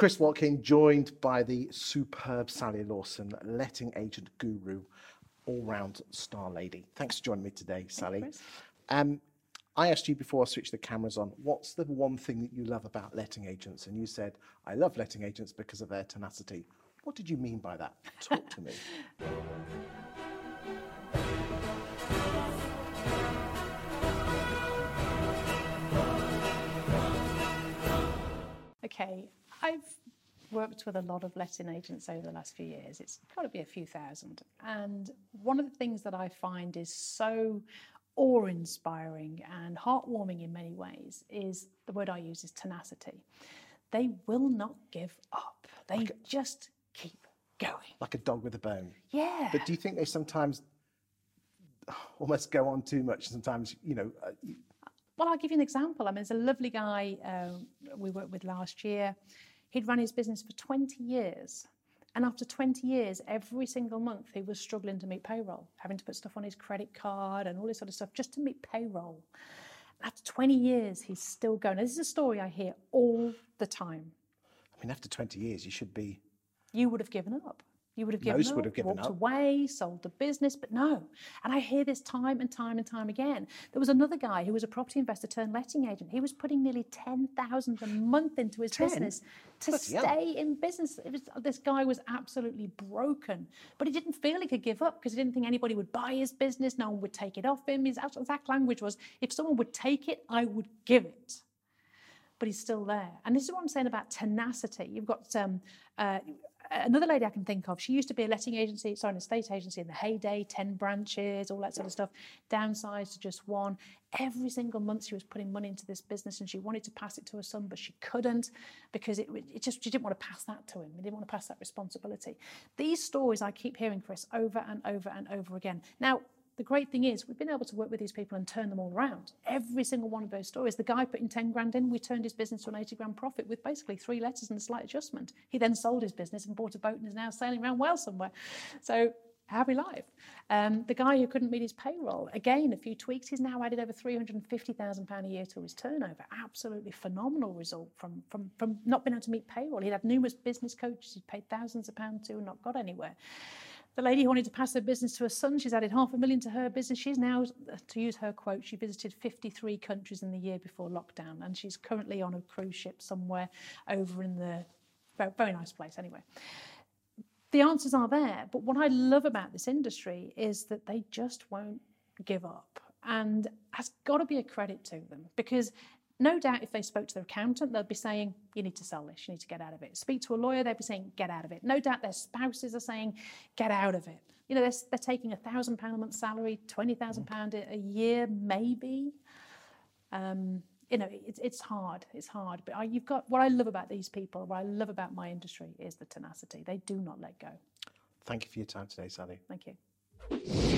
Chris Watkin, joined by the superb Sally Lawson, letting agent guru, all round star lady. Thanks for joining me today, Sally. Um, I asked you before I switched the cameras on, what's the one thing that you love about letting agents? And you said, I love letting agents because of their tenacity. What did you mean by that? Talk to me. Okay, I've worked with a lot of letting agents over the last few years. It's got to be a few thousand. And one of the things that I find is so awe inspiring and heartwarming in many ways is the word I use is tenacity. They will not give up, they just keep going. like a dog with a bone. Yeah. But do you think they sometimes almost go on too much? Sometimes, you know, uh, Well, I'll give you an example. I mean, there's a lovely guy uh, we worked with last year. He'd run his business for 20 years. And after 20 years, every single month, he was struggling to meet payroll, having to put stuff on his credit card and all this sort of stuff just to meet payroll. After 20 years, he's still going. Now, this is a story I hear all the time. I mean, after 20 years, you should be. You would have given up. You would have given Most up, would have given walked up. away, sold the business, but no. And I hear this time and time and time again. There was another guy who was a property investor turned letting agent. He was putting nearly ten thousand a month into his 10? business to Bloody hell. stay in business. Was, this guy was absolutely broken, but he didn't feel he could give up because he didn't think anybody would buy his business. No one would take it off him. His exact language was, "If someone would take it, I would give it." but he's still there. And this is what I'm saying about tenacity. You've got um, uh, another lady I can think of. She used to be a letting agency, sorry, an estate agency in the heyday, 10 branches, all that sort of stuff, downsized to just one. Every single month she was putting money into this business and she wanted to pass it to her son, but she couldn't because it, it just, she didn't want to pass that to him. She didn't want to pass that responsibility. These stories I keep hearing, Chris, over and over and over again. Now, the great thing is we've been able to work with these people and turn them all around. Every single one of those stories. The guy putting 10 grand in, we turned his business to an 80 grand profit with basically three letters and a slight adjustment. He then sold his business and bought a boat and is now sailing around Wales somewhere. So happy life. Um, the guy who couldn't meet his payroll, again, a few tweaks, he's now added over £350,000 a year to his turnover. Absolutely phenomenal result from, from, from not being able to meet payroll. He'd had numerous business coaches he'd paid thousands of pounds to and not got anywhere. The lady who wanted to pass her business to her son, she's added half a million to her business. She's now, to use her quote, she visited 53 countries in the year before lockdown, and she's currently on a cruise ship somewhere over in the very, nice place anyway. The answers are there, but what I love about this industry is that they just won't give up, and has got to be a credit to them because no doubt if they spoke to their accountant, they'd be saying, You need to sell this, you need to get out of it. Speak to a lawyer, they'd be saying, Get out of it. No doubt their spouses are saying, Get out of it. You know, they're, they're taking a thousand pound a month salary, twenty thousand pound a year, maybe. Um, you know, it's it's hard. It's hard. But I, you've got what I love about these people, what I love about my industry is the tenacity. They do not let go. Thank you for your time today, Sally. Thank you.